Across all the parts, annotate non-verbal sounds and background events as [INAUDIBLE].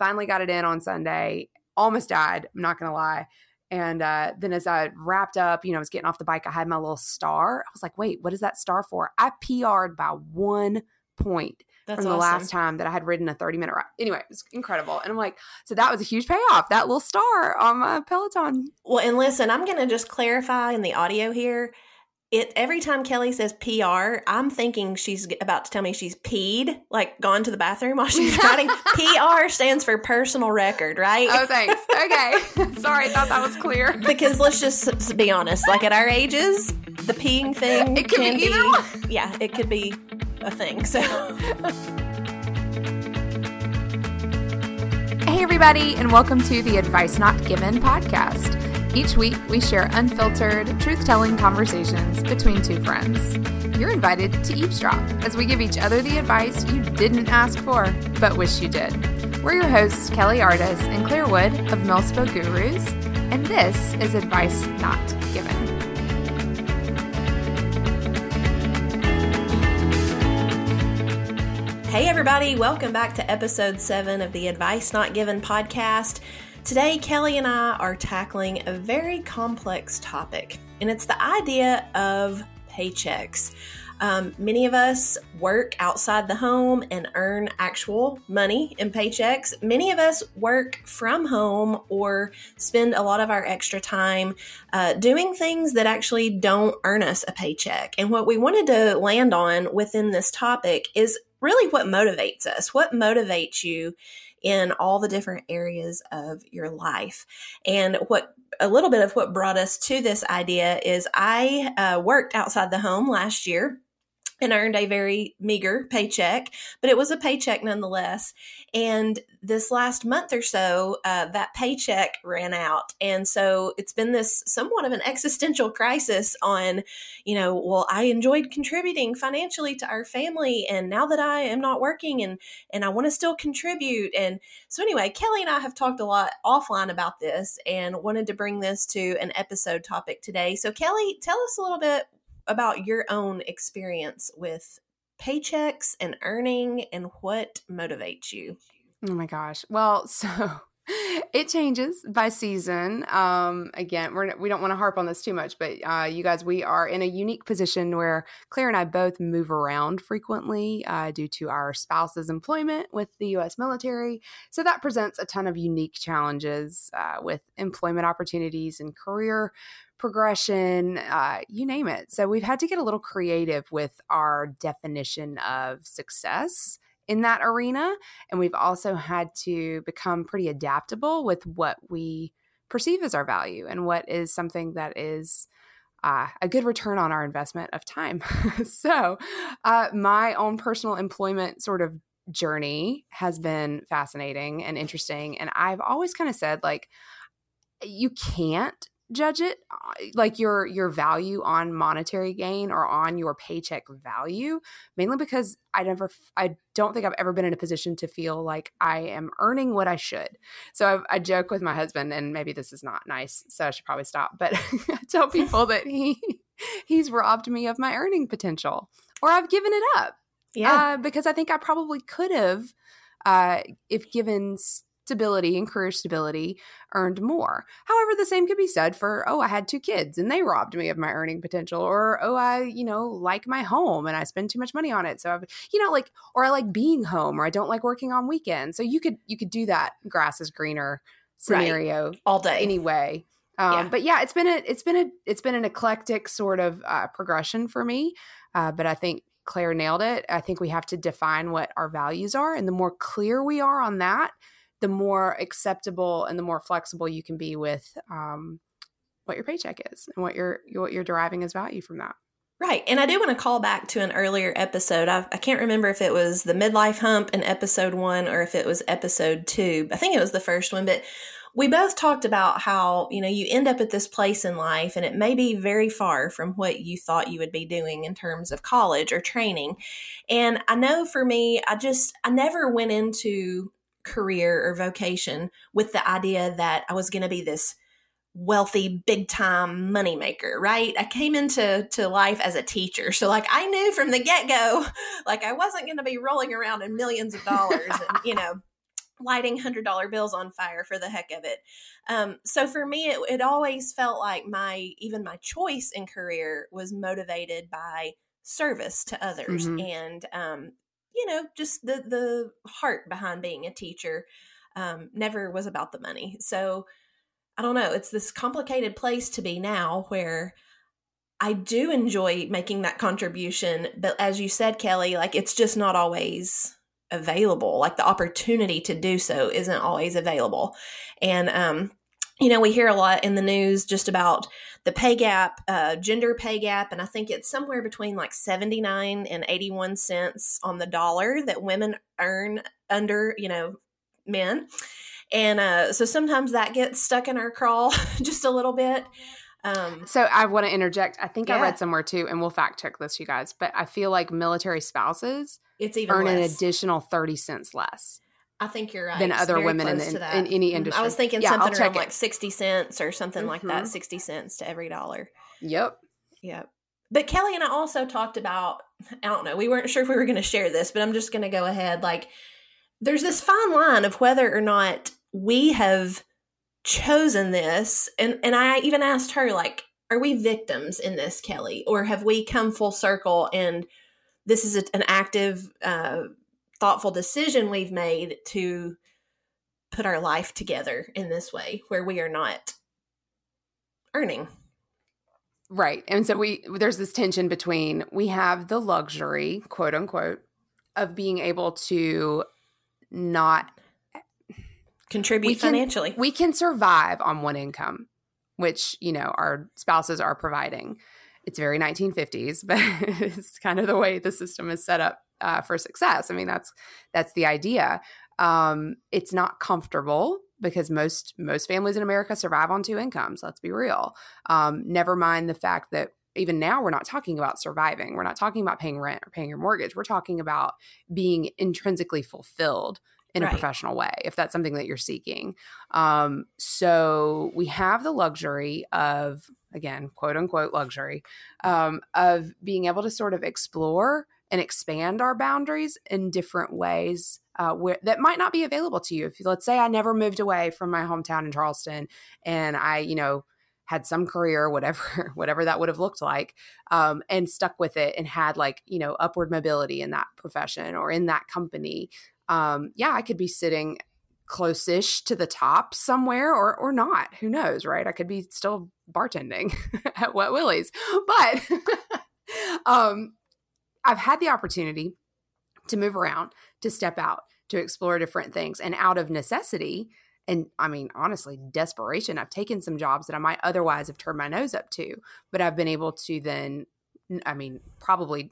Finally got it in on Sunday. Almost died. I'm not going to lie. And uh, then as I wrapped up, you know, I was getting off the bike, I had my little star. I was like, wait, what is that star for? I PR'd by one point That's from the awesome. last time that I had ridden a 30 minute ride. Anyway, it was incredible. And I'm like, so that was a huge payoff, that little star on my Peloton. Well, and listen, I'm going to just clarify in the audio here it every time Kelly says PR, I'm thinking she's about to tell me she's peed, like gone to the bathroom while she's [LAUGHS] riding. PR stands for personal record, right? Oh, thanks. Okay. [LAUGHS] Sorry, I thought that was clear. because let's just be honest, like at our ages, the peeing thing it could can be either be. [LAUGHS] Yeah, it could be a thing. So Hey everybody, and welcome to the Advice Not Given podcast. Each week, we share unfiltered, truth telling conversations between two friends. You're invited to eavesdrop as we give each other the advice you didn't ask for, but wish you did. We're your hosts, Kelly Artis and Claire Wood of Millspo Gurus, and this is Advice Not Given. Hey, everybody, welcome back to episode seven of the Advice Not Given podcast. Today, Kelly and I are tackling a very complex topic, and it's the idea of paychecks. Um, many of us work outside the home and earn actual money in paychecks. Many of us work from home or spend a lot of our extra time uh, doing things that actually don't earn us a paycheck. And what we wanted to land on within this topic is really what motivates us. What motivates you in all the different areas of your life. And what a little bit of what brought us to this idea is I uh, worked outside the home last year and earned a very meager paycheck, but it was a paycheck nonetheless. And this last month or so, uh, that paycheck ran out. And so it's been this somewhat of an existential crisis on, you know, well, I enjoyed contributing financially to our family. And now that I am not working and, and I want to still contribute. And so, anyway, Kelly and I have talked a lot offline about this and wanted to bring this to an episode topic today. So, Kelly, tell us a little bit about your own experience with paychecks and earning and what motivates you. Oh my gosh. Well, [LAUGHS] so [LAUGHS] it changes by season. Um, again, we're, we don't want to harp on this too much, but uh, you guys, we are in a unique position where Claire and I both move around frequently uh, due to our spouse's employment with the U.S. military. So that presents a ton of unique challenges uh, with employment opportunities and career progression, uh, you name it. So we've had to get a little creative with our definition of success in that arena. And we've also had to become pretty adaptable with what we perceive as our value and what is something that is. Uh, a good return on our investment of time. [LAUGHS] so, uh, my own personal employment sort of journey has been fascinating and interesting. And I've always kind of said, like, you can't judge it uh, like your your value on monetary gain or on your paycheck value mainly because i never i don't think i've ever been in a position to feel like i am earning what i should. So I, I joke with my husband and maybe this is not nice so i should probably stop but [LAUGHS] i tell people that he he's robbed me of my earning potential or i've given it up. Yeah. Uh, because i think i probably could have uh, if given stability and career stability earned more. However, the same could be said for, oh, I had two kids and they robbed me of my earning potential, or oh, I, you know, like my home and I spend too much money on it. So I've, you know, like, or I like being home or I don't like working on weekends. So you could, you could do that grass is greener scenario right. all day anyway. Um, yeah. But yeah, it's been a, it's been a, it's been an eclectic sort of uh, progression for me. Uh, but I think Claire nailed it. I think we have to define what our values are. And the more clear we are on that, the more acceptable and the more flexible you can be with um, what your paycheck is and what you're what you're deriving as value from that. Right. And I do want to call back to an earlier episode. I can not remember if it was the midlife hump in episode one or if it was episode two. I think it was the first one, but we both talked about how, you know, you end up at this place in life and it may be very far from what you thought you would be doing in terms of college or training. And I know for me, I just, I never went into career or vocation with the idea that I was going to be this wealthy big time money maker right i came into to life as a teacher so like i knew from the get-go [LAUGHS] like i wasn't going to be rolling around in millions of dollars and you know lighting hundred dollar bills on fire for the heck of it. Um, so for me, it, it always felt like my even my choice in career was motivated by service to others mm-hmm. and um, you know just the the heart behind being a teacher um, never was about the money. So I don't know. It's this complicated place to be now where I do enjoy making that contribution, but as you said, Kelly, like it's just not always available. Like the opportunity to do so isn't always available. And, um, you know, we hear a lot in the news just about the pay gap, uh, gender pay gap, and I think it's somewhere between like 79 and 81 cents on the dollar that women earn under, you know, men. And uh, so sometimes that gets stuck in our crawl [LAUGHS] just a little bit. Um, so I want to interject. I think yeah. I read somewhere too, and we'll fact check this, you guys. But I feel like military spouses it's even earn less. an additional thirty cents less. I think you're right. Than other women in, in, in, any industry. Mm-hmm. I was thinking yeah, something around it. like 60 cents or something mm-hmm. like that, mm-hmm. 60 cents to every dollar. Yep. Yep. But Kelly and I also talked about, I don't know, we weren't sure if we were going to share this, but I'm just going to go ahead. Like, there's this fine line of whether or not we have chosen this. And, and I even asked her, like, are we victims in this, Kelly? Or have we come full circle and this is a, an active uh, thoughtful decision we've made to put our life together in this way where we are not earning. Right. And so we there's this tension between we have the luxury quote unquote of being able to not contribute we can, financially. we can survive on one income which you know our spouses are providing. It's very 1950s [LAUGHS] but it's kind of the way the system is set up uh, for success. I mean, that's that's the idea. Um, it's not comfortable because most most families in America survive on two incomes. Let's be real. Um, never mind the fact that even now we're not talking about surviving. We're not talking about paying rent or paying your mortgage. We're talking about being intrinsically fulfilled in right. a professional way if that's something that you're seeking. Um, so we have the luxury of again quote unquote luxury um, of being able to sort of explore and expand our boundaries in different ways uh, where, that might not be available to you. If let's say I never moved away from my hometown in Charleston, and I, you know, had some career, [LAUGHS] whatever, whatever that would have looked like, um, and stuck with it, and had like you know upward mobility in that profession or in that company. Um, yeah, I could be sitting close-ish to the top somewhere or or not who knows right i could be still bartending [LAUGHS] at wet willie's but [LAUGHS] um I've had the opportunity to move around, to step out, to explore different things. And out of necessity, and I mean, honestly, desperation, I've taken some jobs that I might otherwise have turned my nose up to, but I've been able to then, I mean, probably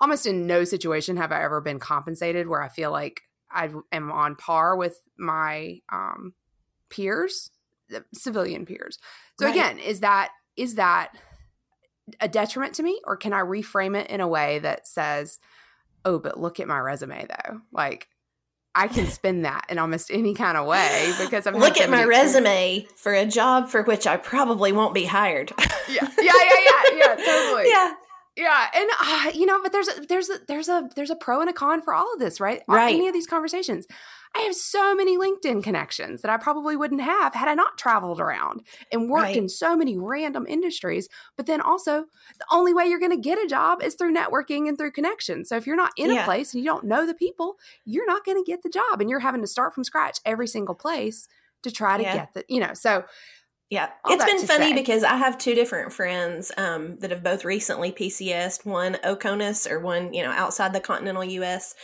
almost in no situation have I ever been compensated where I feel like I am on par with my um, peers, civilian peers. So right. again, is that is that a detriment to me or can I reframe it in a way that says, "Oh, but look at my resume though." Like I can [LAUGHS] spin that in almost any kind of way [GASPS] because I'm look at my resume for a job for which I probably won't be hired. [LAUGHS] yeah, yeah, yeah, yeah, yeah, [LAUGHS] totally. Yeah, yeah, and uh, you know, but there's a, there's a, there's a there's a pro and a con for all of this, right? Right. Any of these conversations. I have so many LinkedIn connections that I probably wouldn't have had I not traveled around and worked right. in so many random industries. But then also, the only way you're going to get a job is through networking and through connections. So if you're not in yeah. a place and you don't know the people, you're not going to get the job and you're having to start from scratch every single place to try to yeah. get the, you know, so yeah, it's been funny say. because I have two different friends um, that have both recently PCSed. One OCONUS or one, you know, outside the continental U.S.,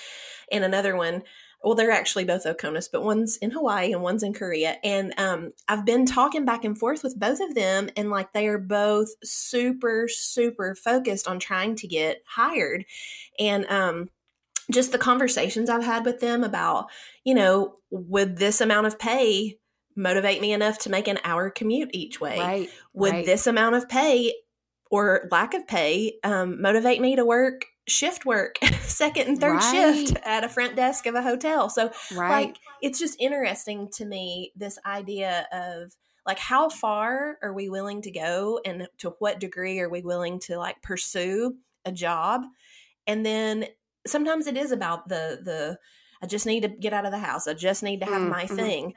and another one well, they're actually both Oconus, but one's in Hawaii and one's in Korea. And um, I've been talking back and forth with both of them, and like they are both super, super focused on trying to get hired. And um, just the conversations I've had with them about, you know, would this amount of pay motivate me enough to make an hour commute each way? Right. Would right. this amount of pay or lack of pay um, motivate me to work shift work, [LAUGHS] second and third right. shift at a front desk of a hotel. So, right. like, it's just interesting to me this idea of like how far are we willing to go and to what degree are we willing to like pursue a job and then sometimes it is about the the I just need to get out of the house. I just need to have Mm, my mhm. thing.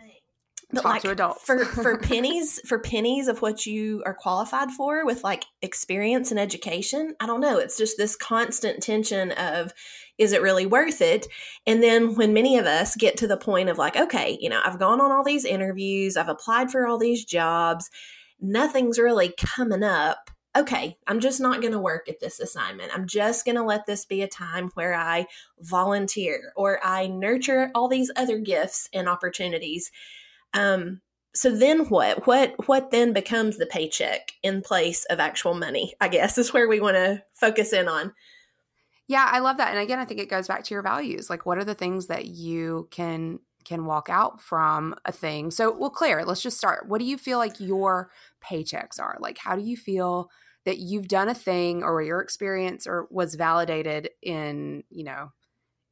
But Talk like to adults. for for [LAUGHS] pennies for pennies of what you are qualified for with like experience and education, I don't know. It's just this constant tension of is it really worth it? And then when many of us get to the point of like, okay, you know, I've gone on all these interviews, I've applied for all these jobs, nothing's really coming up. Okay, I'm just not going to work at this assignment. I'm just going to let this be a time where I volunteer or I nurture all these other gifts and opportunities. Um, so then what? What what then becomes the paycheck in place of actual money? I guess is where we want to focus in on. Yeah, I love that. And again, I think it goes back to your values. Like what are the things that you can can walk out from a thing? So, well, Claire, let's just start. What do you feel like your paychecks are? Like how do you feel that you've done a thing or your experience or was validated in, you know,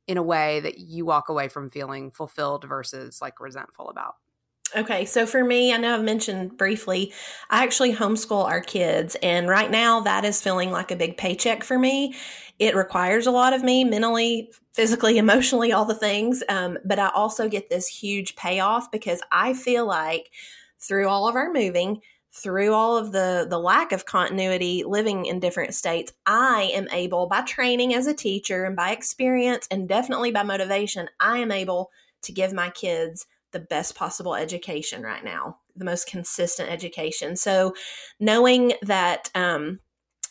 in a way that you walk away from feeling fulfilled versus like resentful about? Okay, so for me, I know I've mentioned briefly, I actually homeschool our kids, and right now that is feeling like a big paycheck for me. It requires a lot of me mentally, physically, [LAUGHS] emotionally, all the things. Um, but I also get this huge payoff because I feel like through all of our moving, through all of the the lack of continuity living in different states i am able by training as a teacher and by experience and definitely by motivation i am able to give my kids the best possible education right now, the most consistent education. So, knowing that um,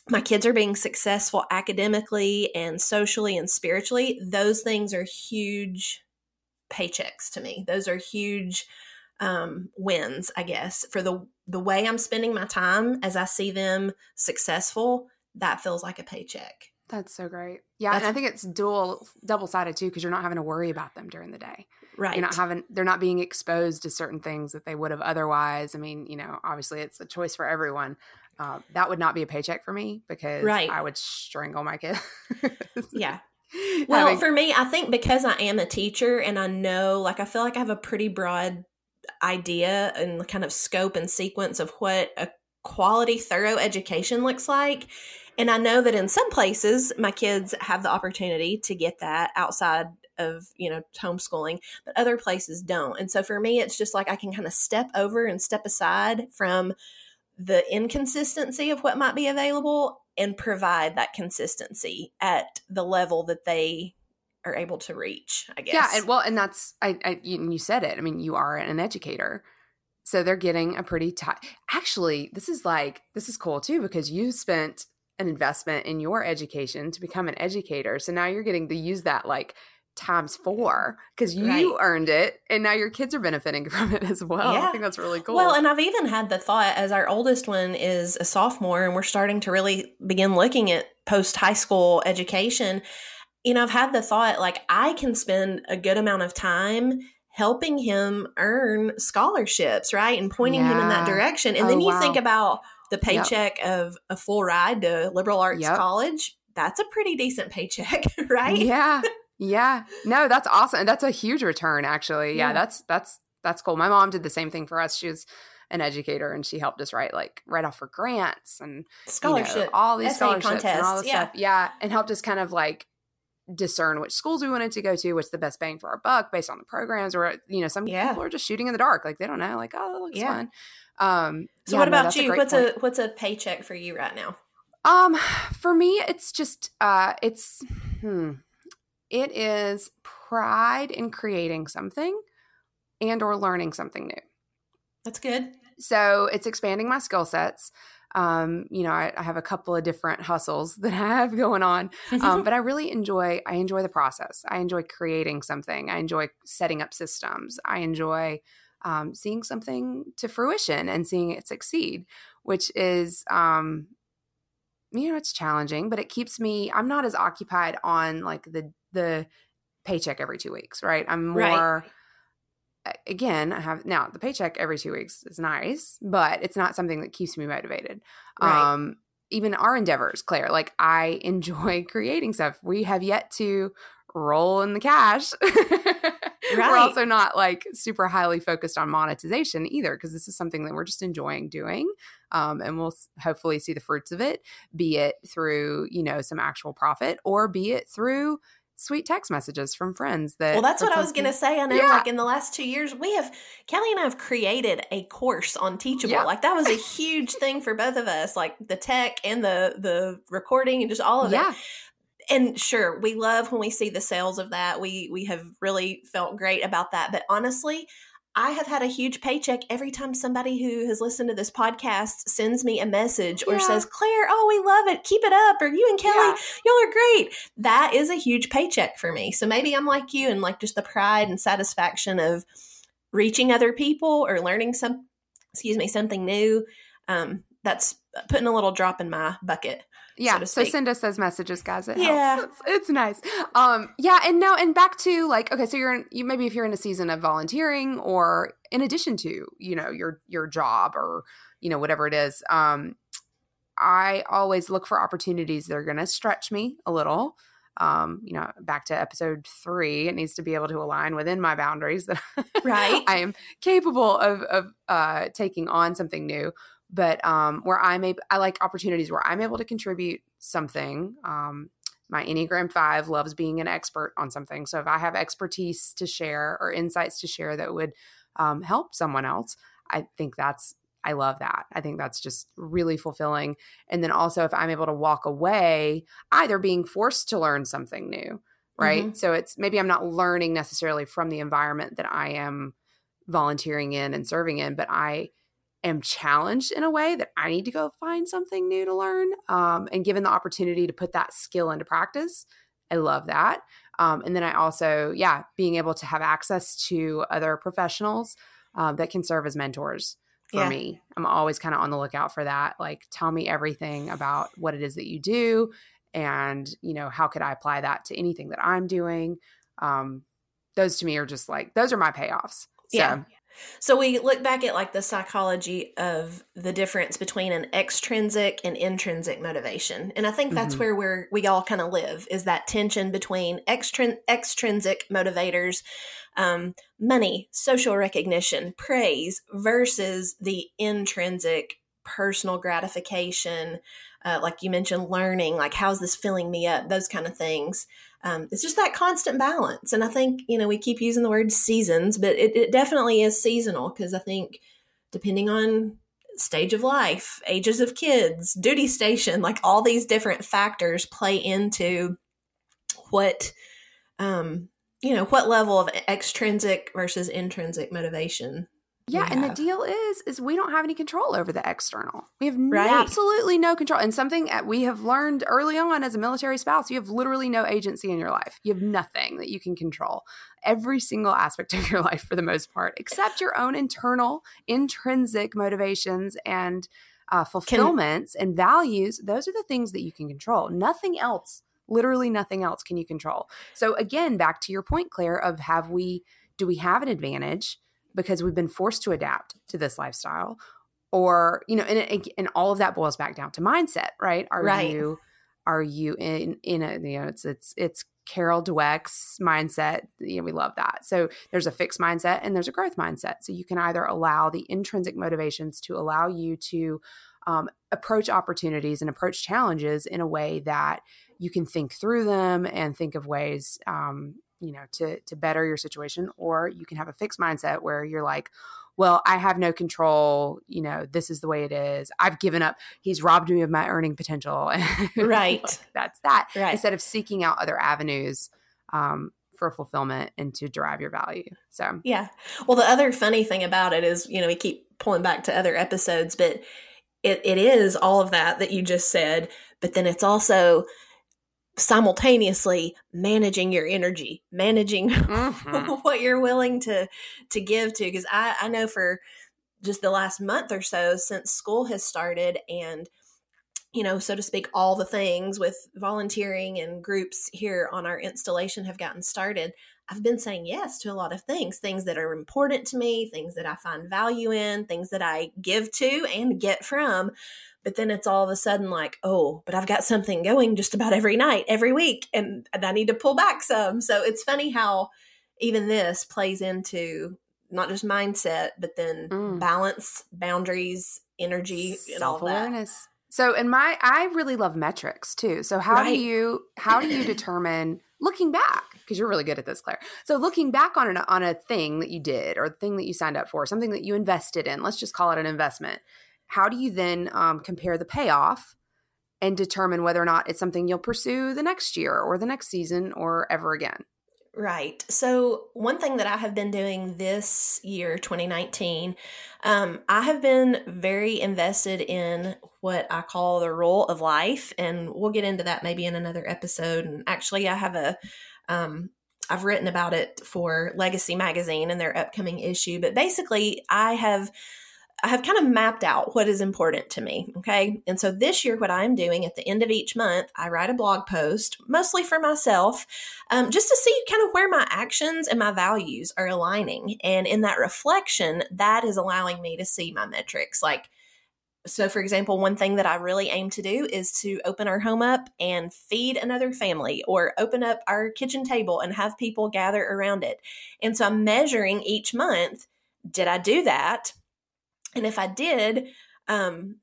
my kids are being successful academically and socially and spiritually, those things are huge paychecks to me. Those are huge um, wins, I guess, for the the way I'm spending my time as I see them successful. That feels like a paycheck. That's so great. Yeah, That's- and I think it's dual double sided too because you're not having to worry about them during the day. Right. You're not having they're not being exposed to certain things that they would have otherwise. I mean, you know, obviously it's a choice for everyone. Uh, that would not be a paycheck for me because Right. I would strangle my kid. yeah. [LAUGHS] Well, for me, I think because I am a teacher and I know, like, I feel like I have a pretty broad idea and kind of scope and sequence of what a quality, thorough education looks like. And I know that in some places, my kids have the opportunity to get that outside of, you know, homeschooling, but other places don't. And so for me, it's just like I can kind of step over and step aside from the inconsistency of what might be available and provide that consistency at the level that they are able to reach, I guess. yeah, and well, and that's I, I you, you said it. I mean, you are an educator, so they're getting a pretty tight. Actually, this is like this is cool too because you spent an investment in your education to become an educator. So now you're getting to use that like times four because you Right. earned it, and now your kids are benefiting [LAUGHS] from it as well. I think that's really cool. Well, and I've even had the thought as our oldest one is a sophomore and we're starting to really begin looking at post high school education. You know, I've had the thought like I can spend a good amount of time helping him earn scholarships, right? And pointing him in that direction. And Oh, then you wow. think about the Yep. paycheck of a full ride to liberal arts Yep. college. That's a pretty decent paycheck, [LAUGHS] right? Yeah. [LAUGHS] Yeah. No, that's awesome. That's a huge return actually. Yeah, Yeah. that's that's that's cool. My mom did the same thing for us. She was an educator and she helped us write like write off for grants and you know, all these scholarships and all this yeah. stuff. Yeah. And helped us kind of like discern which schools we wanted to go to, what's the best bang for our buck based on the programs or you know, some Yeah. people are just shooting in the dark. Like they don't know, like, oh that looks Yeah. fun. Um So yeah, what about that's you? great what's point. a what's a paycheck for you right now? Um, for me, it's just uh it's hmm, it is pride in creating something and or learning something new. That's good. So it's expanding my skill sets. Um, you know, I, I have a couple of different hustles [LAUGHS] that I have going on. Um, [LAUGHS] but I really enjoy I enjoy the process. I enjoy creating something. I enjoy setting up systems. I enjoy um, seeing something to fruition and seeing it succeed, which is um, you know it's challenging, but it keeps me. I'm not as occupied on like the the paycheck every two weeks, right? I'm more. Right. Again, I have now the paycheck every two weeks is nice, but it's not something that keeps me motivated. Right. Um, even our endeavors, Claire, like I [LAUGHS] enjoy creating stuff. We have yet to roll in the cash. [LAUGHS] We're also not like super highly focused on monetization either, because this is something that we're just enjoying doing. Um, and we'll hopefully see the fruits of it, be it through, you know, some actual profit or be it through sweet text messages from friends that well that's what i was going to say. I know Yeah. like in the last two years we have kelly and i have created a course on teachable. Yeah. like that was a [LAUGHS] huge thing for both of us like the tech and the the recording and just all of it. And sure we love when we see the sales of that. We we have really felt great about that. But honestly i have had a huge paycheck every time somebody who has listened to this podcast sends me a message or says claire oh we love it. Keep it up. Or you and kelly Yeah. y'all are great. That is a huge paycheck for me. So maybe i'm like you and like just the pride and satisfaction of reaching other people or learning some excuse me something new. Um that's putting a little drop in my bucket yeah to so, send us those messages guys. It Yeah. helps it's, it's nice. Um yeah and now and back to like okay so you're in you maybe if you're in a season of volunteering or in addition to you know your your job or you know whatever it is um i always look for opportunities that are going to stretch me a little. Um you know back to episode three it needs to be able to align within my boundaries that [LAUGHS] Right. i am capable of of uh taking on something new but um where i'm able i like opportunities where i'm able to contribute something um my enneagram 5 loves being an expert on something so if i have expertise to share or insights to share that would um, help someone else i think that's i love that. I think that's just really fulfilling and then also if i'm able to walk away either being forced to learn something new right? So it's maybe i'm not learning necessarily from the environment that i am volunteering in and serving in but i am challenged in a way that i need to go find something new to learn um, and given the opportunity to put that skill into practice i love that um, and then i also yeah being able to have access to other professionals um, that can serve as mentors for Yeah. me i'm always kind of on the lookout for that like tell me everything about what it is that you do and you know how could i apply that to anything that i'm doing um, those to me are just like those are my payoffs so, Yeah. So we look back at like the psychology of the difference between an extrinsic and intrinsic motivation. And I think that's Mhm. where we're we all kind of live is that tension between extrin- extrinsic motivators, um, money, social recognition, praise versus the intrinsic personal gratification, uh, like you mentioned, learning, like how's this filling me up, those kind of things um, it's just that constant balance. And I think, you know, we keep using the word seasons, but it, it definitely is seasonal because I think depending on stage of life, ages of kids, duty station, like all these different factors play into what, um, you know, what level of extrinsic versus intrinsic motivation. Yeah, and the deal is, is we don't have any control over the external. We have Right. absolutely no control. And something that we have learned early on as a military spouse, you have literally no agency in your life. You have nothing that you can control. Every single aspect [LAUGHS] of your life, for the most part, except your own internal, intrinsic motivations and uh, fulfillments and values. Those are the things that you can control. Nothing else. Literally nothing else can you control. So again, back to your point, Claire, of have we do we have an advantage? Because we've been forced to adapt to this lifestyle or you know and, and all of that boils back down to mindset right? Are Right. you are you in in a you know it's it's it's carol dweck's mindset you know we love that. So there's a fixed mindset and there's a growth mindset. So you can either allow the intrinsic motivations to allow you to um, approach opportunities and approach challenges in a way that you can think through them and think of ways um, you know to to better your situation or you can have a fixed mindset where you're like well i have no control you know this is the way it is i've given up he's robbed me of my earning potential [LAUGHS] Right. that's that Right. instead of seeking out other avenues um, for fulfillment and to derive your value so Yeah. Well, the other funny thing about it is, you know, we keep pulling back to other episodes, but it, it is all of that that you just said, but then it's also simultaneously managing your energy, managing Mhm. [LAUGHS] what you're willing to to give to. Because I, I know for just the last month or so since school has started and you know, so to speak, all the things with volunteering and groups here on our installation have gotten started. I've been saying yes to a lot of things, things that are important to me, things that I find value in, things that I give to and get from. But then it's all of a sudden like, oh, but I've got something going just about every night, every week, and, and I need to pull back some. So it's funny how even this plays into not just mindset, but then Mm. balance, boundaries, energy, and all that. So in my i really love metrics too. So how Right. do you how do you determine looking back? Because you're really good at this claire. So looking back on an, on a thing that you did or the thing that you signed up for something that you invested in let's just call it an investment how do you then um, compare the payoff and determine whether or not it's something you'll pursue the next year or the next season or ever again Right. So, one thing that I have been doing this year, 2019, um, I have been very invested in what I call the role of life. And we'll get into that maybe in another episode. And actually, I have a, um, I've written about it for Legacy Magazine in their upcoming issue. But basically, I have I have kind of mapped out what is important to me. Okay. And so this year, what I'm doing at the end of each month, I write a blog post, mostly for myself, um, just to see kind of where my actions and my values are aligning. And in that reflection, that is allowing me to see my metrics. Like, so for example, one thing that I really aim to do is to open our home up and feed another family or open up our kitchen table and have people gather around it. And so I'm measuring each month did I do that? And if I did, um,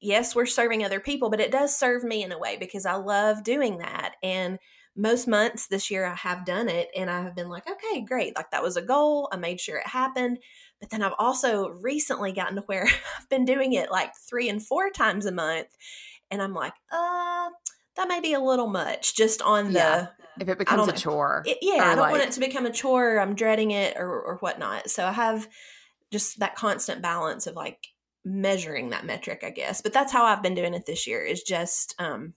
yes, we're serving other people, but it does serve me in a way because I love doing that. And most months this year I have done it and I have been like, okay, great. Like that was a goal. I made sure it happened. But then I've also recently gotten to where [LAUGHS] I've been doing it like three and four times a month. And I'm like, uh, that may be a little much just on yeah. the. If it becomes a chore. It, yeah, I don't like, want it to become a chore. I'm dreading it or, or whatnot. So I have just that constant balance of like measuring that metric, I guess. But that's how I've been doing it this year is just um,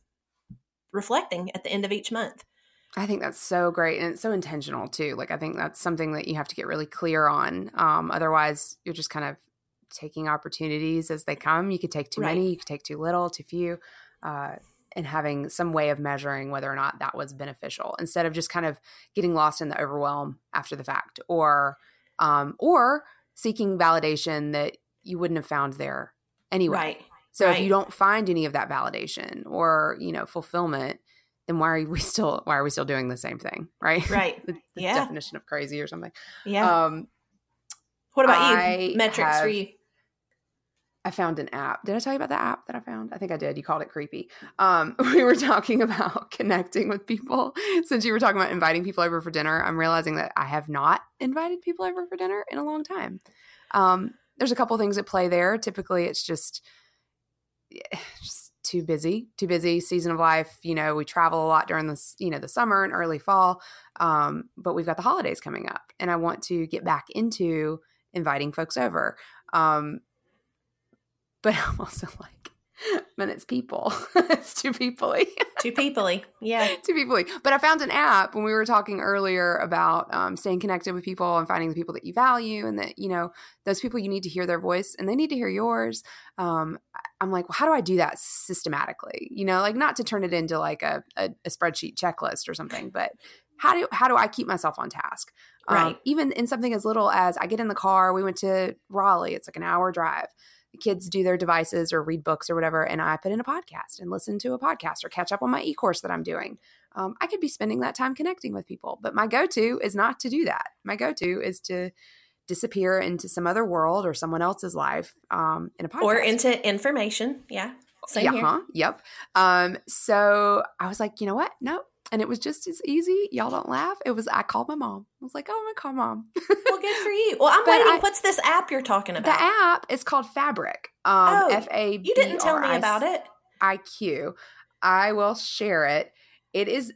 reflecting at the end of each month. I think that's so great and it's so intentional too. Like I think that's something that you have to get really clear on. Um, otherwise, you're just kind of taking opportunities as they come. You could take too right. many, you could take too little, too few, uh, and having some way of measuring whether or not that was beneficial instead of just kind of getting lost in the overwhelm after the fact, or um, or seeking validation that you wouldn't have found there anyway. Right. So right. if you don't find any of that validation or, you know, fulfillment, then why are we [LAUGHS] still why are we still doing the same thing? Right. Right. [LAUGHS] the, the yeah. definition of crazy or something. Yeah. Um what about I you? Metrics have, for you? I found an app. Did I tell you about the app that I found? I think I did. You called it creepy. Um, [LAUGHS] we were talking about [LAUGHS] connecting with people. Since you were talking about inviting people over for dinner, I'm realizing that I have not invited people over for dinner in a long time. Um, there's a couple things at play there. Typically, it's just, [SIGHS] just too busy, too busy season of life. You know, we travel a lot during this, you know, the summer and early fall. Um, but we've got the holidays coming up, and I want to get back into inviting folks over. Um, but [LAUGHS] I'm also like, man, it's people. [LAUGHS] it's too peoply. too peoply. Yeah. [LAUGHS] too peoply. But I found an app when we were talking earlier about um, staying connected with people and finding the people that you value and that, you know, those people you need to hear their voice and they need to hear yours. Um, I'm like, well, how do I do that systematically? You know, like not to turn it into like a, a, a spreadsheet checklist or something, but how do how do I keep myself on task? Um, right. even in something as little as I get in the car, we went to Raleigh. It's like an hour drive kids do their devices or read books or whatever, and I put in a podcast and listen to a podcast or catch up on my e course that I'm doing. Um, I could be spending that time connecting with people, but my go to is not to do that. My go to is to disappear into some other world or someone else's life um, in a podcast or into information. Yeah. Same yeah. Huh? Yep. Um, so I was like, you know what? No, and it was just as easy. Y'all don't laugh. It was I called my mom. I was like, "Oh, I'm gonna call mom." well, good for you. [LAUGHS] Well, I'm but waiting. I, What's this app you're talking about? The app is called Fabriq. Um, oh, F A. You didn't tell me about it. I Q. I will share it. It is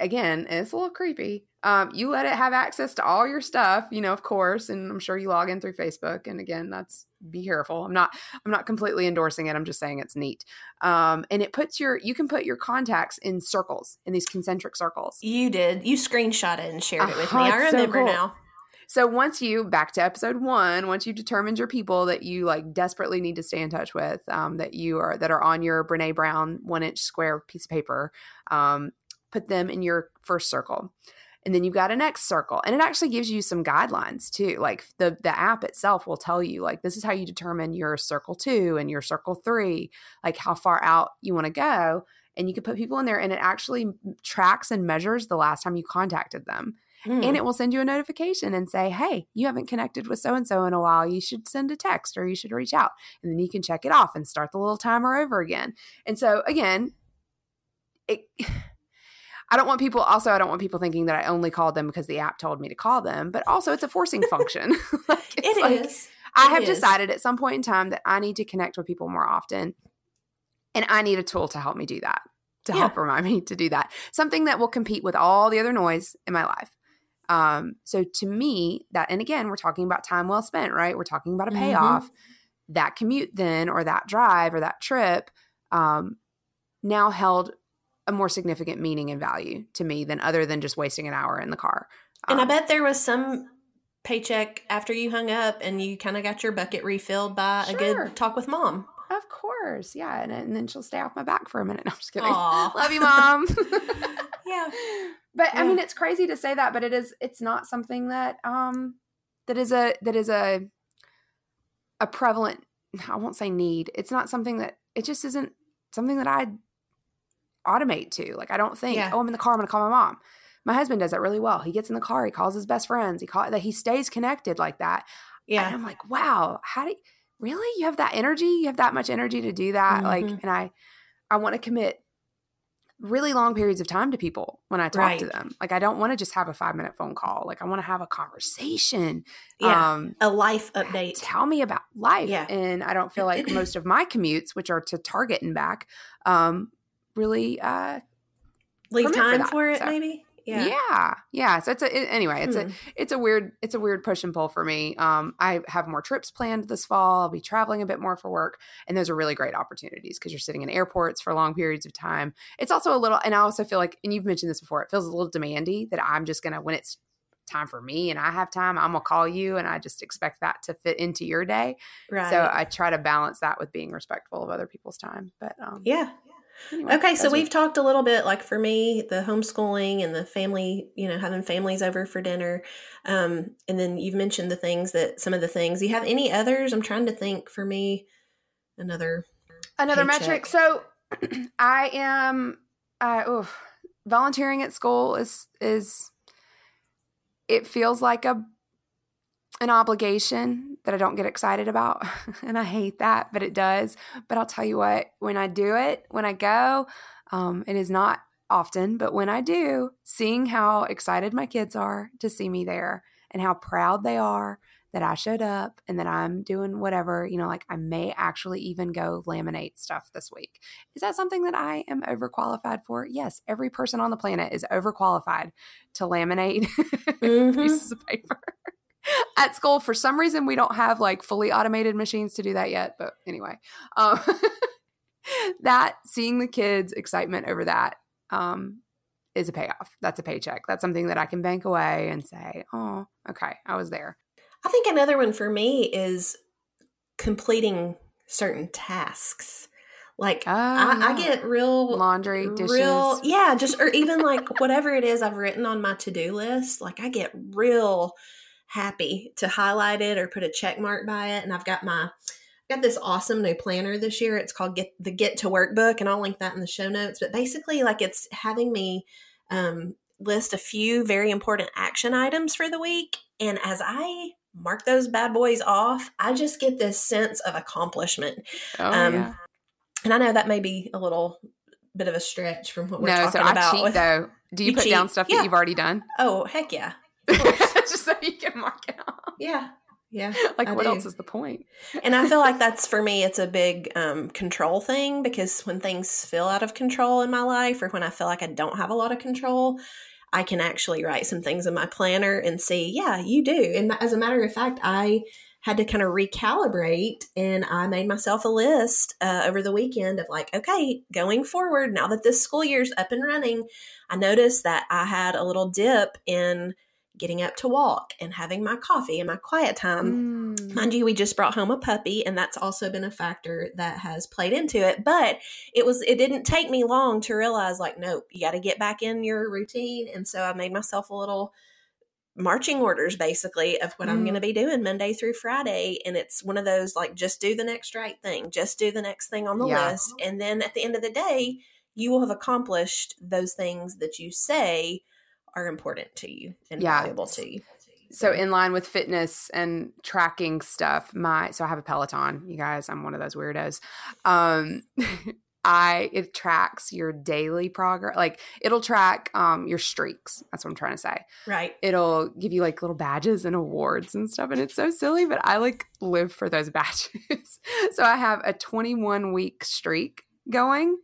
again. It's a little creepy. Um, you let it have access to all your stuff, you know, of course, and I'm sure you log in through Facebook. And again, that's be careful. I'm not I'm not completely endorsing it. I'm just saying it's neat. Um, and it puts your you can put your contacts in circles in these concentric circles. You did. You screenshot it and shared it with uh-huh, me. I remember so cool. now. So once you back to episode one, once you've determined your people that you like desperately need to stay in touch with, um, that you are that are on your Brene Brown one inch square piece of paper, um, put them in your first circle. And then you've got a next circle and it actually gives you some guidelines too. Like the the app itself will tell you like this is how you determine your circle 2 and your circle 3 like how far out you want to go. And you can put people in there and it actually tracks and measures the last time you contacted them. And hmm. it will send you a notification and say hey you haven't connected with so and so in a while. You should send a text or you should reach out. And then you can check it off and start the little timer over again. And so again it [LAUGHS] I don't want people also I don't want people thinking that I only called them because the app told me to call them, but also it's a forcing function. [LAUGHS] [LAUGHS] like, it like, is. I have decided at some point in time that I need to connect with people more often. And I need a tool to help me do that, to yeah. help remind [LAUGHS] me to do that. Something that will compete with all the other noise in my life. Um, so to me, that, and again, we're talking about time well spent, right? We're talking about a mm-hmm. payoff. Mm-hmm. That commute then, or that drive, or that trip, um, now held a more significant meaning and value to me than other than just wasting an hour in the car. Um, and I um, bet there was some paycheck after you hung up and you kind of got your bucket refilled by sure. a good talk with mom. Of course. Yeah. And, and then she'll stay off my back for a minute. [LAUGHS] No, I'm just kidding. Aww. [LAUGHS] Love you, mom. [LAUGHS] yeah. But yeah. I mean, it's crazy to say that, but it is, it's not something that, um, that is a, that is a, a prevalent, I won't say need. It's not something that, it just isn't something that I automate to. Like, I don't think, yeah. oh, I'm in the car, I'm to call my mom. My husband does that really well. He gets in the car, he calls his best friends, he call that he stays connected like that. Yeah. And I'm like, wow, how do you, really you have that energy? You have that much energy to do that? Mm-hmm. Like, and I I want to commit really long periods of time to people when I talk right. to them. Like I don't want to just have a 5 minute phone call. Like I want to have a conversation. Yeah. Um, a life update. Tell me about life. Yeah. And I don't feel like [CLEARS THROAT] most of my commutes, which are to Target and back, um, really uh leave time for, for it so. maybe? Yeah. Yeah. Yeah so it's a it, anyway it's hmm. a it's a weird it's a weird push and pull for me. Um i have more trips planned this fall. I'll be traveling a bit more for work and those are really great opportunities because you're sitting in airports for long periods of time. It's also a little and i also feel like and you've mentioned this before it feels a little demandy that i'm just gonna when it's time for me and i have time i'm gonna call you and i just expect that to fit into your day. Right. So i try to balance that with being respectful of other people's time but um yeah Anyway, okay, so we've talked a little bit, like for me, the homeschooling and the family, you know, having families over for dinner. Um, and then you've mentioned the things that some of the things. You have any others? I'm trying to think for me, another another paycheck. metric. So [CLEARS THROAT] I am, uh, volunteering at school is is it feels like a an obligation that I don't get excited about. [LAUGHS] and I hate that, but it does. But I'll tell you what, when I do it, when I go, um, it is not often, but when I do, seeing how excited my kids are to see me there and how proud they are that I showed up and that I'm doing whatever, you know, like I may actually even go laminate stuff this week. Is that something that I am overqualified for? Yes, every person on the planet is overqualified to laminate [LAUGHS] mm-hmm. pieces of paper. At school for some reason we don't have like fully automated machines to do that yet but anyway um, [LAUGHS] that seeing the kids excitement over that um, is a payoff that's a paycheck that's something that i can bank away and say oh okay i was there i think another one for me is completing certain tasks like oh, I, I, get real laundry, dishes. real yeah, just or even like [LAUGHS] whatever it is I've written on my to do list. Like I get real happy to highlight it or put a check mark by it. And I've got my I've got this awesome new planner this year. It's called Get the Get to Work book, and I'll link that in the show notes. But basically, like it's having me um, list a few very important action items for the week. And as I mark those bad boys off, I just get this sense of accomplishment. Oh, um, yeah. And I know that may be a little bit of a stretch from what we're no, talking so I about. Cheat, though. Do you, you put cheat? down stuff yeah. that you've already done? Oh, heck yeah. [LAUGHS] just [LAUGHS] so you can mark it off. Yeah. Yeah. [LAUGHS] Like, I what do. else is the point? and I feel like [LAUGHS] that's for me, it's a big um, control thing because when things feel out of control in my life or when I feel like I don't have a lot of control, I can actually write some things in my planner and see, yeah, you do. And as a matter of fact, I had to kind of recalibrate and I made myself a list uh, over the weekend of like, okay, going forward, now that this school year's up and running, I noticed that I had a little dip in getting up to walk and having my coffee and my quiet time. Mm. Mind you, we just brought home a puppy, and that's also been a factor that has played into it. But it was it didn't take me long to realize like, nope, you got to get back in your routine. And so I made myself a little marching orders basically of what mm. I'm going to be doing Monday through Friday. And it's one of those like, just do the next right thing, just do the next thing on the yeah. list. And then at the end of the day, you will have accomplished those things that you say are important to you and yeah. valuable to you. So in line with fitness and tracking stuff, my so I have a Peloton, you guys. I'm one of those weirdos. Um [LAUGHS] I it tracks your daily progress. Like it'll track um your streaks. That's what I'm trying to say. Right. It'll give you like little badges and awards and stuff. And it's so silly, but I like live for those [LAUGHS] badges. so I have a 21 week streak going.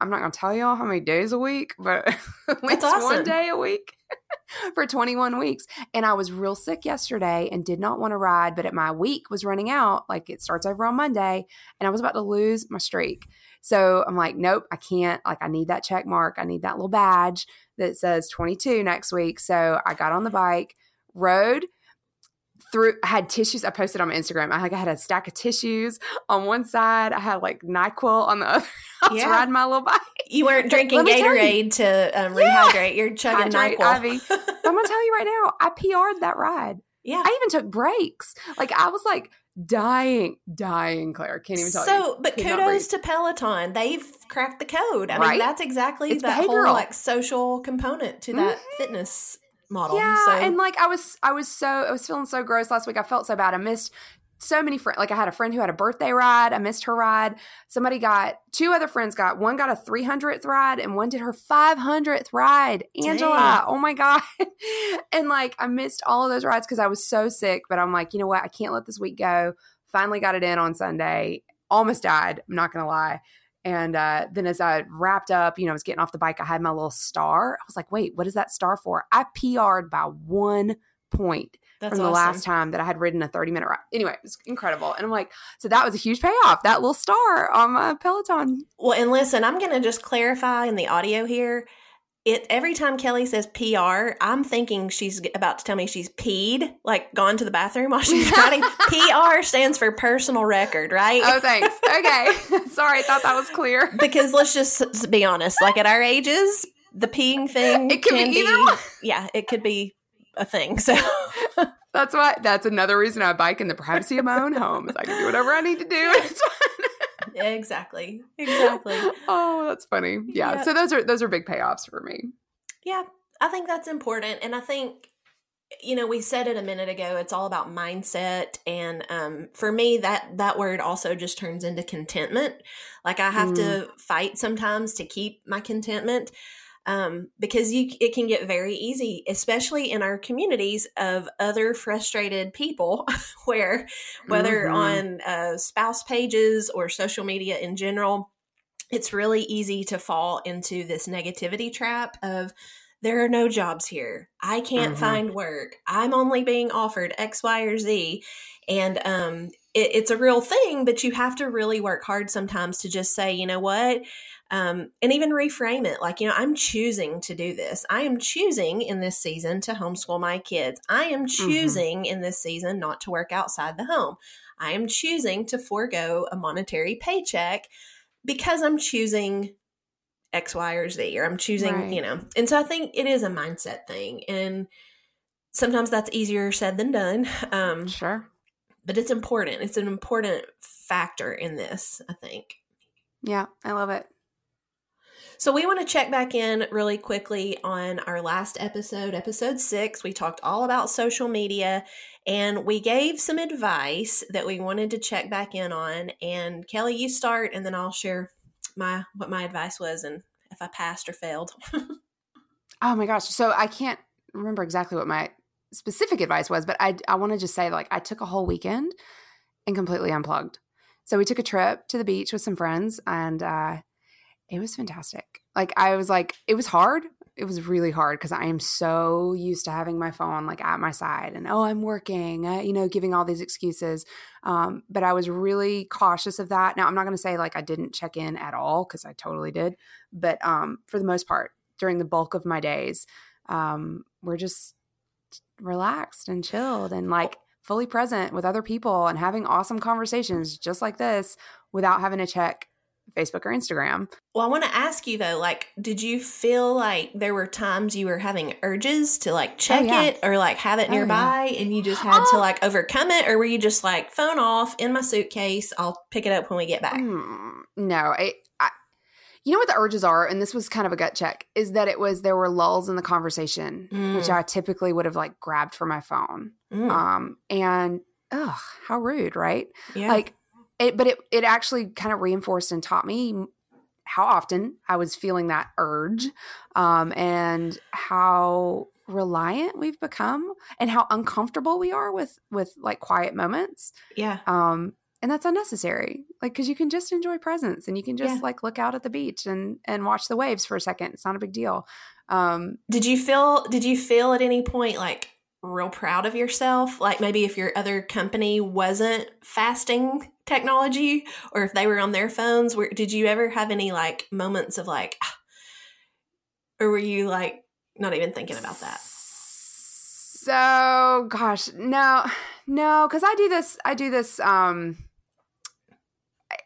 I'm not gonna tell y'all how many days a week, but [LAUGHS] at least awesome. one day a week [LAUGHS] for 21 weeks. And I was real sick yesterday and did not want to ride, but at my week was running out. Like it starts over on Monday, and I was about to lose my streak. So I'm like, nope, I can't. Like, I need that check mark. I need that little badge that says 22 next week. So I got on the bike, rode through I had tissues I posted on my Instagram. I like I had a stack of tissues on one side. I had like NyQuil on the [LAUGHS] other. I was Yeah. riding my little bike. You weren't drinking tell you- Gatorade to um, Yeah. rehydrate. You're chugging Hydrate, NyQuil. Ivy. [LAUGHS] I'm gonna tell you right now, I PR'd that ride. yeah. I even took breaks. Like I was like dying, dying, Claire. Can't even tell you. So, but kudos to Peloton. They've cracked the code. I mean, that's exactly It's that whole like social component to that fitness model. Yeah, so, and like I was, I was so, I was feeling so gross last week. I felt so bad. I missed so many friends. Like I had a friend who had a birthday ride. I missed her ride. Somebody got two other friends got one got a 300th ride and one did her 500th ride. Angela, Dang. oh my god! [LAUGHS] and like I missed all of those rides because I was so sick. But I'm like, you know what? I can't let this week go. Finally got it in on Sunday. Almost died. I'm not gonna lie. And uh, then as I wrapped up, you know, I was getting off the bike, I had my little star. I was like, wait, what is that star for? I PR'd by one point that's from the awesome. last time that I had ridden a 30 minute ride. Anyway, it was incredible. And I'm like, so that was a huge payoff. That little star on my Peloton. Well, and listen, I'm going to just clarify in the audio here. It every time Kelly says PR, I'm thinking she's about to tell me she's peed, like gone to the bathroom while she's riding. [LAUGHS] PR stands for personal record, right? Oh, thanks. [LAUGHS] Okay. [LAUGHS] Sorry, I thought that was clear. because let's just be honest, like at our ages, the peeing thing It can be one. Yeah, it could be a thing. So That's why, that's another reason I bike in the privacy of my own home is I can do whatever I need to do. [LAUGHS] Exactly, exactly. [LAUGHS] oh, that's funny. Yeah. Yeah. So those are, those are big payoffs for me. Yeah, I think that's important, and I think you know we said it a minute ago. It's all about mindset, and um, for me, that that word also just turns into contentment. Like I have to fight sometimes to keep my contentment. Um, because you it can get very easy, especially in our communities of other frustrated people, [LAUGHS] where whether Mhm. on uh, spouse pages or social media in general, it's really easy to fall into this negativity trap of there are no jobs here. I can't Mhm. find work. I'm only being offered X, Y, or Z. And um, it, it's a real thing, but you have to really work hard sometimes to just say, you know what? Um, and even reframe it like, you know, I'm choosing to do this. I am choosing in this season to homeschool my kids. I am choosing in this season not to work outside the home. I am choosing to forego a monetary paycheck because I'm choosing X, Y, or Z, or I'm choosing, Right. you know. And so I think it is a mindset thing. And sometimes that's easier said than done. [LAUGHS] Um, Sure. but it's important. It's an important factor in this, I think. Yeah. I love it. So we want to check back in really quickly on our last episode, episode six. We talked all about social media and we gave some advice that we wanted to check back in on. And Kelly, you start and then I'll share my what my advice was and if I passed or failed. [LAUGHS] Oh my gosh. So I can't remember exactly what my specific advice was, but I, I want to just say like I took a whole weekend and completely unplugged. So we took a trip to the beach with some friends and uh, it was fantastic. Like I was like, it was hard. It was really hard because I am so used to having my phone like at my side and oh, I'm working, uh, you know, giving all these excuses. Um, but I was really cautious of that. Now I'm not going to say like I didn't check in at all because I totally did, but um, for the most part, during the bulk of my days, um, we're just relaxed and chilled and like fully present with other people and having awesome conversations just like this without having to check Facebook or Instagram. Well, I want to ask you though, like, did you feel like there were times you were having urges to like check yeah. it or like have it Oh, yeah. nearby and you just had to Oh. like overcome it? Or were you just like, phone off in my suitcase? I'll pick it up when we get back. Mm, no, I, I, you know what the urges are, and this was kind of a gut check, is that it was there were lulls in the conversation, which Mm. I typically would have like grabbed for my phone. Mm, Um, and ugh, how rude, right? yeah. Like it, but it it actually kind of reinforced and taught me how often I was feeling that urge um, and how reliant we've become and how uncomfortable we are with with like quiet moments Yeah. um and that's unnecessary like because you can just enjoy presence and you can just Yeah. like look out at the beach and and watch the waves for a second it's not a big deal um Did you feel did you feel at any point like real proud of yourself? Like maybe if your other company wasn't fasting technology or if they were on their phones, where did you ever have any like moments of like "Ah," or were you like not even thinking about that? So, gosh, no, no, because I do this, I do this, um,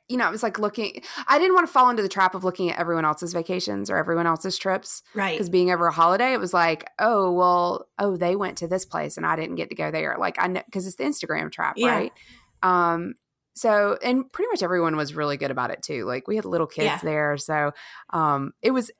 you know, it was like looking, I didn't want to fall into the trap of looking at everyone else's vacations or everyone else's trips. Right. Because being over a holiday, it was like, oh, well, oh, they went to this place and I didn't get to go there. Like, I know, because it's the Instagram trap, Yeah. right? Um, so, and pretty much everyone was really good about it too. Like, we had little kids Yeah. there. So, um, it was,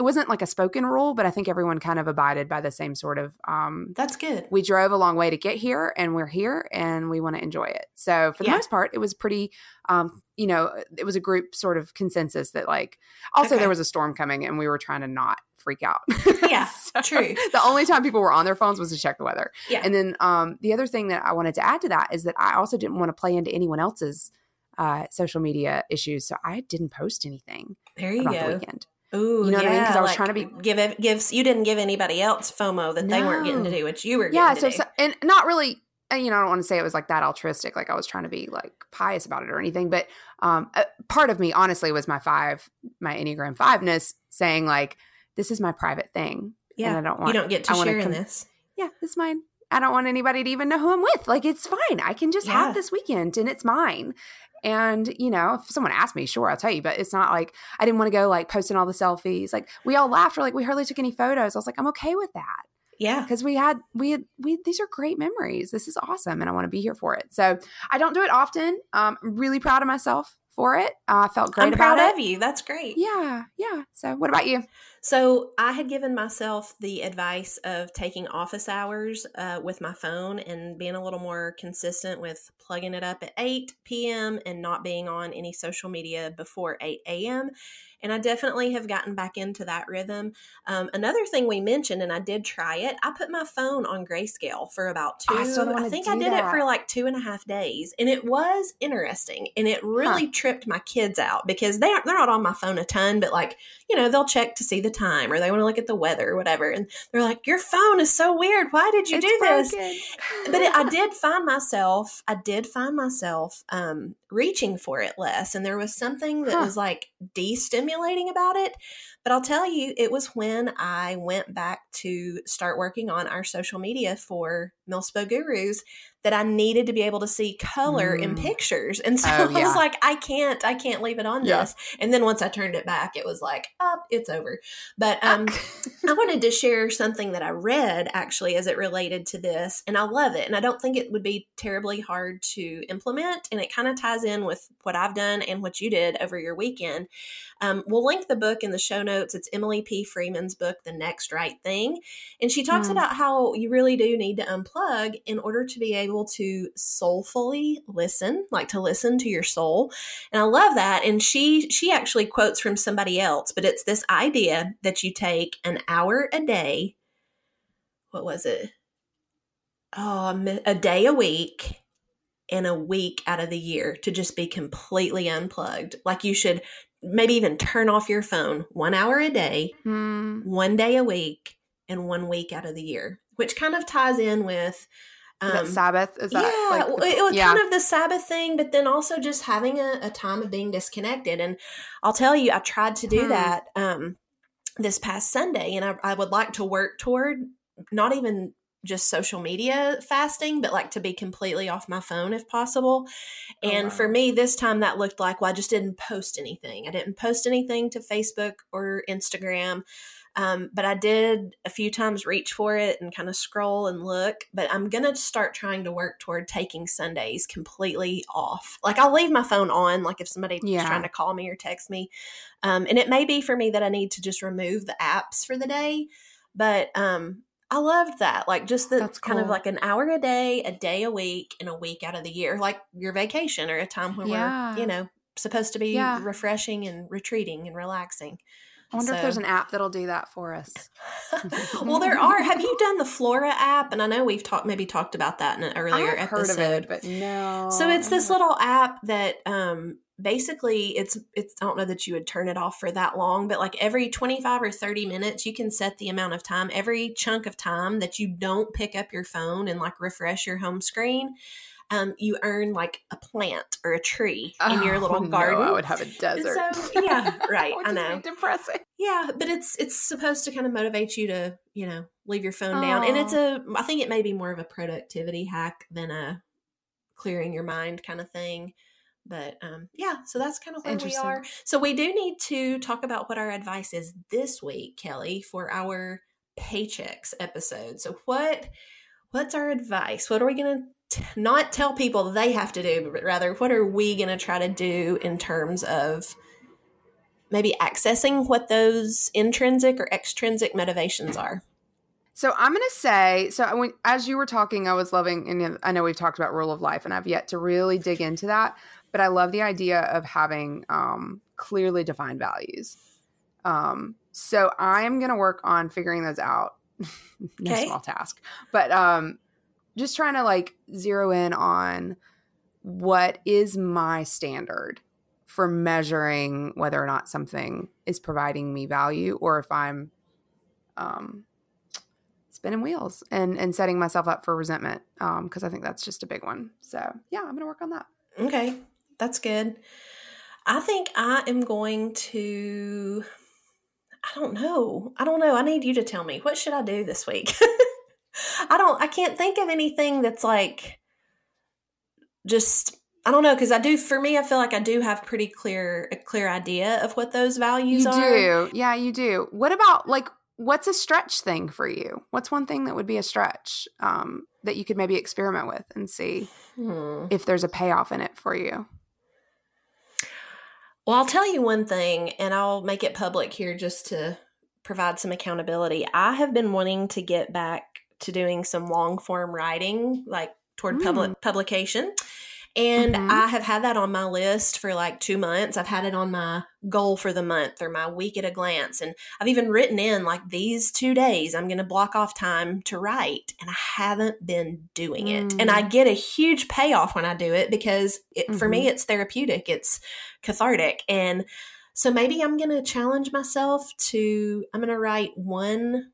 it wasn't like a spoken rule, but I think everyone kind of abided by the same sort of, um, That's good. we drove a long way to get here and we're here and we want to enjoy it. So for the Yeah. most part, it was pretty, um, you know, it was a group sort of consensus that like, also Okay. there was a storm coming and we were trying to not freak out. Yeah, [LAUGHS] So, true. The only time people were on their phones was to check the weather. Yeah. And then um, the other thing that I wanted to add to that is that I also didn't want to play into anyone else's uh, social media issues. So I didn't post anything There you about the go. weekend. Ooh, You know what I mean? 'Cause I was like, trying to be- give it gives you didn't give anybody else FOMO that they weren't getting to do what you were getting yeah to so, so and not really uh, you know i don't want to say it was like that altruistic like i was trying to be like pious about it or anything but um a part of me honestly was my five my enneagram fiveness saying like this is my private thing yeah, and i don't want you don't get to I share in com- this. yeah this is mine i don't want anybody to even know who i'm with like it's fine i can just Yeah. have this weekend and it's mine and you know if someone asked me sure i'll tell you but it's not like i didn't want to go like posting all the selfies. Like we all laughed. We're like we hardly took any photos. I was like i'm okay with that. Yeah, because we had we had we these are great memories. This is awesome and i want to be here for it. So i don't do it often. Um I'm really proud of myself for it uh, i felt great I'm about proud it of you. That's great. yeah yeah so what about you So I had given myself the advice of taking office hours uh, with my phone and being a little more consistent with plugging it up at 8 p.m. and not being on any social media before 8 a.m. And I definitely have gotten back into that rhythm. Um, another thing we mentioned, and I did try it, I put my phone on grayscale for about two. I don't think I did it for like two and a half days, and it was interesting. And it really tripped my kids out because they aren't, they're not on my phone a ton, but like you know, they'll check to see the time or they want to look at the weather or whatever. And they're like, Your phone is so weird. Why did you It's do this? But it, I [LAUGHS] did find myself, I did find myself um, reaching for it less. And there was something that Huh. was like de-stimulating about it. But I'll tell you, it was when I went back to start working on our social media for Milspo Gurus that I needed to be able to see color in Mm. pictures. And so Oh, [LAUGHS] I yeah. was like, I can't, I can't leave it on Yeah. this. And then once I turned it back, it was like, up, it's over. But um, I wanted to share something that I read actually as it related to this, and I love it. And I don't think it would be terribly hard to implement. And it kind of ties in with what I've done and what you did over your weekend. Um, we'll link the book in the show notes. It's Emily P. Freeman's book, The Next Right Thing. And she talks Hmm. about how you really do need to unplug in order to be able to soulfully listen, like to listen to your soul. And I love that. And she she actually quotes from somebody else, but it's this idea that you take an hour a day. What was it? Oh, a a day a week and a week out of the year to just be completely unplugged. Like you should maybe even turn off your phone one hour a day, Hmm. one day a week, and one week out of the year, which kind of ties in with. Um, Sabbath? Is that yeah, like the- well, it was yeah. kind of the Sabbath thing, but then also just having a, a time of being disconnected. And I'll tell you, I tried to do Hmm. that um, this past Sunday, and I, I would like to work toward not even just social media fasting, but like to be completely off my phone if possible. Oh, And wow. for me, this time that looked like, well, I just didn't post anything. I didn't post anything to Facebook or Instagram. Um, but I did a few times reach for it and kind of scroll and look. But I'm going to start trying to work toward taking Sundays completely off. Like I'll leave my phone on, like if somebody's Yeah. trying to call me or text me. Um, and it may be for me that I need to just remove the apps for the day. But um, I loved that. Like just the That's kind of like an hour a day, a day a week, and a week out of the year, like your vacation or a time when Yeah. we're, you know, supposed to be Yeah. refreshing and retreating and relaxing. I wonder if there's an app that'll do that for us. [LAUGHS] well, there are. Have you done the Flora app? And I know we've talked maybe talked about that in an earlier I've episode. heard of it, but no. So it's this little app that um basically it's it's I don't know that you would turn it off for that long, but like every 25 or 30 minutes you can set the amount of time, every chunk of time that you don't pick up your phone and like refresh your home screen, um you earn like a plant or a tree in your Oh, little no, garden. I would have a desert. so yeah, [LAUGHS] right, I know. depressing. Yeah, but it's it's supposed to kind of motivate you to, you know, leave your phone down. And it's a I think it may be more of a productivity hack than a clearing your mind kind of thing. But um yeah, so that's kind of where we are. So we do need to talk about what our advice is this week, Kelly, for our paychecks episode. So what what's our advice? What are we going to not tell people they have to do, but rather what are we going to try to do in terms of maybe accessing what those intrinsic or extrinsic motivations are. So I'm going to say, so I went, as you were talking, I was loving, and I know we've talked about rule of life, and I've yet to really dig into that, but I love the idea of having um, clearly defined values. Um, so I am going to work on figuring those out. [LAUGHS] no Okay. small task, but um, just trying to like zero in on what is my standard for measuring whether or not something is providing me value or if I'm um, spinning wheels and and setting myself up for resentment because I think that's just a big one. So yeah, I'm gonna work on that. Okay, that's good. I think I am going to. I don't know. I don't know. I need you to tell me what should I do this week. [LAUGHS] I don't. I can't think of anything that's like just. I don't know because I do. For me, I feel like I do have pretty clear a clear idea of what those values You are. do, yeah, you do. What about like what's a stretch thing for you? What's one thing that would be a stretch um, that you could maybe experiment with and see Hmm. if there's a payoff in it for you? Well, I'll tell you one thing, and I'll make it public here just to provide some accountability. I have been wanting to get back to doing some long form writing, like toward public hmm. publication. And Mhm. I have had that on my list for like two months. I've had it on my goal for the month or my week at a glance. And I've even written in like these two days, I'm going to block off time to write. And I haven't been doing it. And I mm. get a huge payoff when I do it because it, for me, mm-hmm. it's therapeutic, it's cathartic. And so maybe I'm going to challenge myself to, I'm going to write one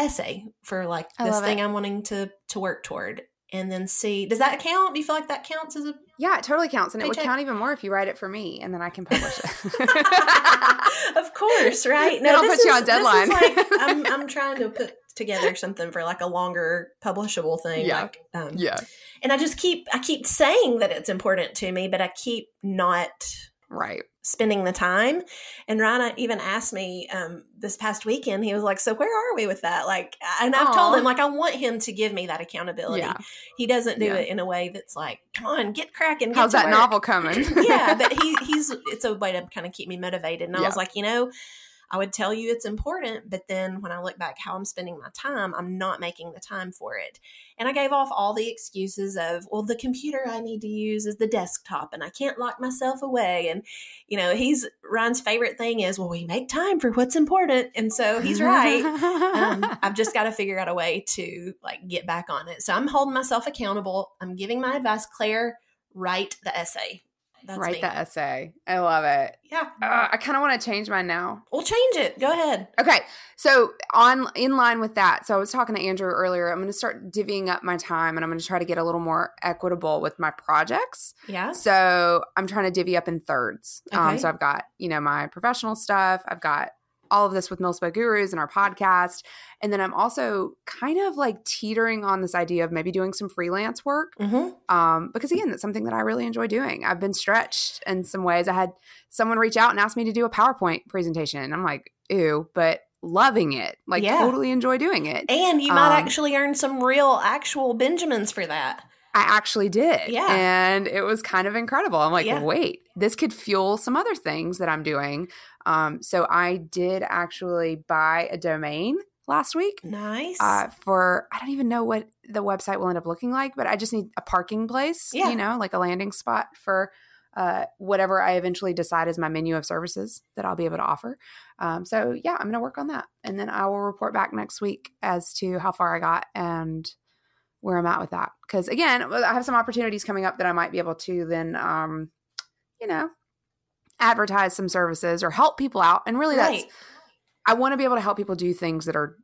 essay for like I this thing it. I'm wanting to, to work toward. And then see, does that count? Do you feel like that counts as a Yeah, it totally counts, and it would count even more if you write it for me, and then I can publish it. [LAUGHS] of course, right? [LAUGHS] Then I'll put you is- on deadline. Like, I'm, [LAUGHS] I'm trying to put together something for like a longer publishable thing. Yeah. Like, um, yeah, and I just keep, I keep saying that it's important to me, but I keep not right. spending the time. And Ryan even asked me um, this past weekend, he was like, So where are we with that? Like, and I've told him, like, I want him to give me that accountability. Yeah. He doesn't do Yeah. it in a way that's like, Come on, get cracking. get How's that work." novel coming? [LAUGHS] yeah, but [LAUGHS] he he's it's a way to kind of keep me motivated. And I Yeah. was like, you know, I would tell you it's important, but then when I look back how I'm spending my time, I'm not making the time for it. And I gave off all the excuses of, well, the computer I need to use is the desktop and I can't lock myself away. And, you know, he's Ryan's favorite thing is, well, we make time for what's important. And so he's right. um, [LAUGHS] I've just got to figure out a way to like get back on it. So I'm holding myself accountable. I'm giving my advice. Claire, write the essay. That's write me. the essay. I love it. Yeah. Uh, I kind of want to change mine now. We'll change it. Go ahead. Okay, so on in line with that, so I was talking to Andrew earlier. I'm going to start divvying up my time, and I'm going to try to get a little more equitable with my projects. Yeah. So I'm trying to divvy up in thirds. Um, so I've got you know my professional stuff. I've got all of this with Milspo Gurus and our podcast, and then I'm also kind of like teetering on this idea of maybe doing some freelance work Mm-hmm. um, because again, that's something that I really enjoy doing. I've been stretched in some ways. I had someone reach out and ask me to do a PowerPoint presentation, and I'm like, ew, but loving it, like Yeah. totally enjoy doing it. And you might Um, actually earn some real, actual Benjamins for that. I actually did, Yeah. and it was kind of incredible. I'm like, Yeah. wait, this could fuel some other things that I'm doing. Um, so I did actually buy a domain last week. Nice. uh, for I don't even know what the website will end up looking like, but I just need a parking place, Yeah. you know, like a landing spot for uh, whatever I eventually decide is my menu of services that I'll be able to offer. Um, so yeah, I'm going to work on that, and then I will report back next week as to how far I got and where I'm at with that. Because again, I have some opportunities coming up that I might be able to then, um, you know, advertise some services or help people out. And really, right. that's I want to be able to help people do things that are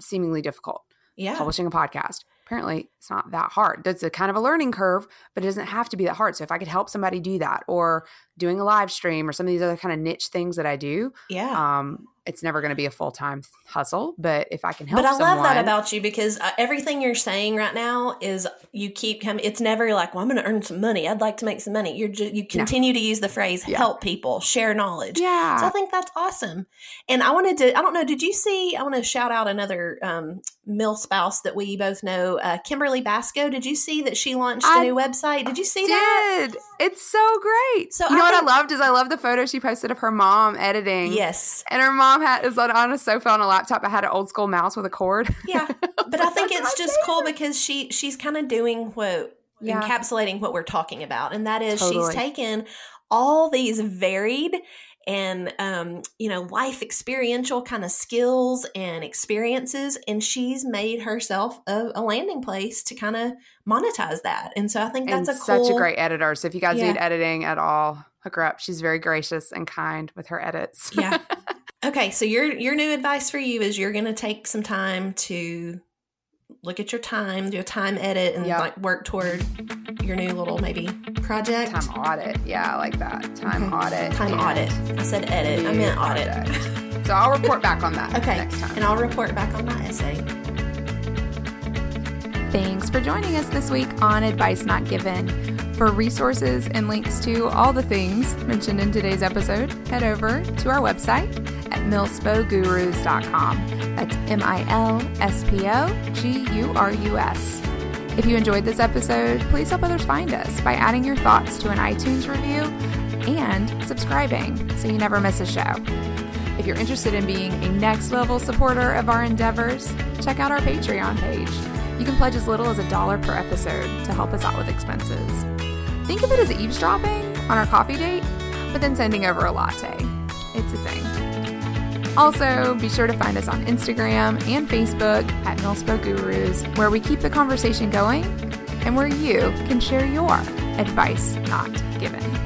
seemingly difficult. Yeah, publishing a podcast apparently it's not that hard. It's a kind of a learning curve, but it doesn't have to be that hard. So if I could help somebody do that or doing a live stream or some of these other kind of niche things that I do, yeah. Um, it's never going to be a full time hustle, but if I can help, but I someone, love that about you because uh, everything you're saying right now is you keep coming. It's never like, well, I'm going to earn some money. I'd like to make some money. You're just, you continue no. to use the phrase yeah. help people, share knowledge. Yeah, so I think that's awesome. And I wanted to, I don't know, did you see? I want to shout out another um, MilSpouse that we both know, uh, Kimberly Basco. Did you see that she launched I a new website? Did you see did. that? It's so great. So you know what I loved is I love the photo she posted of her mom editing. Yes, and her mom had is on a sofa on a laptop. I had an old school mouse with a cord. [LAUGHS] Yeah, but I think it's just cool because she she's kind of doing what yeah. encapsulating what we're talking about, and that is totally. she's taken all these varied and um, you know life experiential kind of skills and experiences and she's made herself a, a landing place to kind of monetize that. And so i think that's and a cool, such a great editor. So if you guys yeah. need editing at all hook her up. She's very gracious and kind with her edits. Yeah. [LAUGHS] Okay so your your new advice for you is you're going to take some time to look at your time, do a time edit, and yep. like work toward your new little maybe project. Time audit, yeah, I like that. Time okay. audit. Time audit. I said edit. I meant audit. so I'll report back on that. [LAUGHS] okay. Next time, and I'll report back on my essay. Thanks for joining us this week on Advice Not Given. For resources and links to all the things mentioned in today's episode, head over to our website at milspogurus.com. That's M I L S P O G U R U S. If you enjoyed this episode, please help others find us by adding your thoughts to an iTunes review and subscribing so you never miss a show. If you're interested in being a next level supporter of our endeavors, check out our Patreon page. You can pledge as little as a dollar per episode to help us out with expenses. Think of it as eavesdropping on our coffee date, but then sending over a latte. It's a thing. Also, be sure to find us on Instagram and Facebook at Milspo Gurus, where we keep the conversation going and where you can share your advice not given.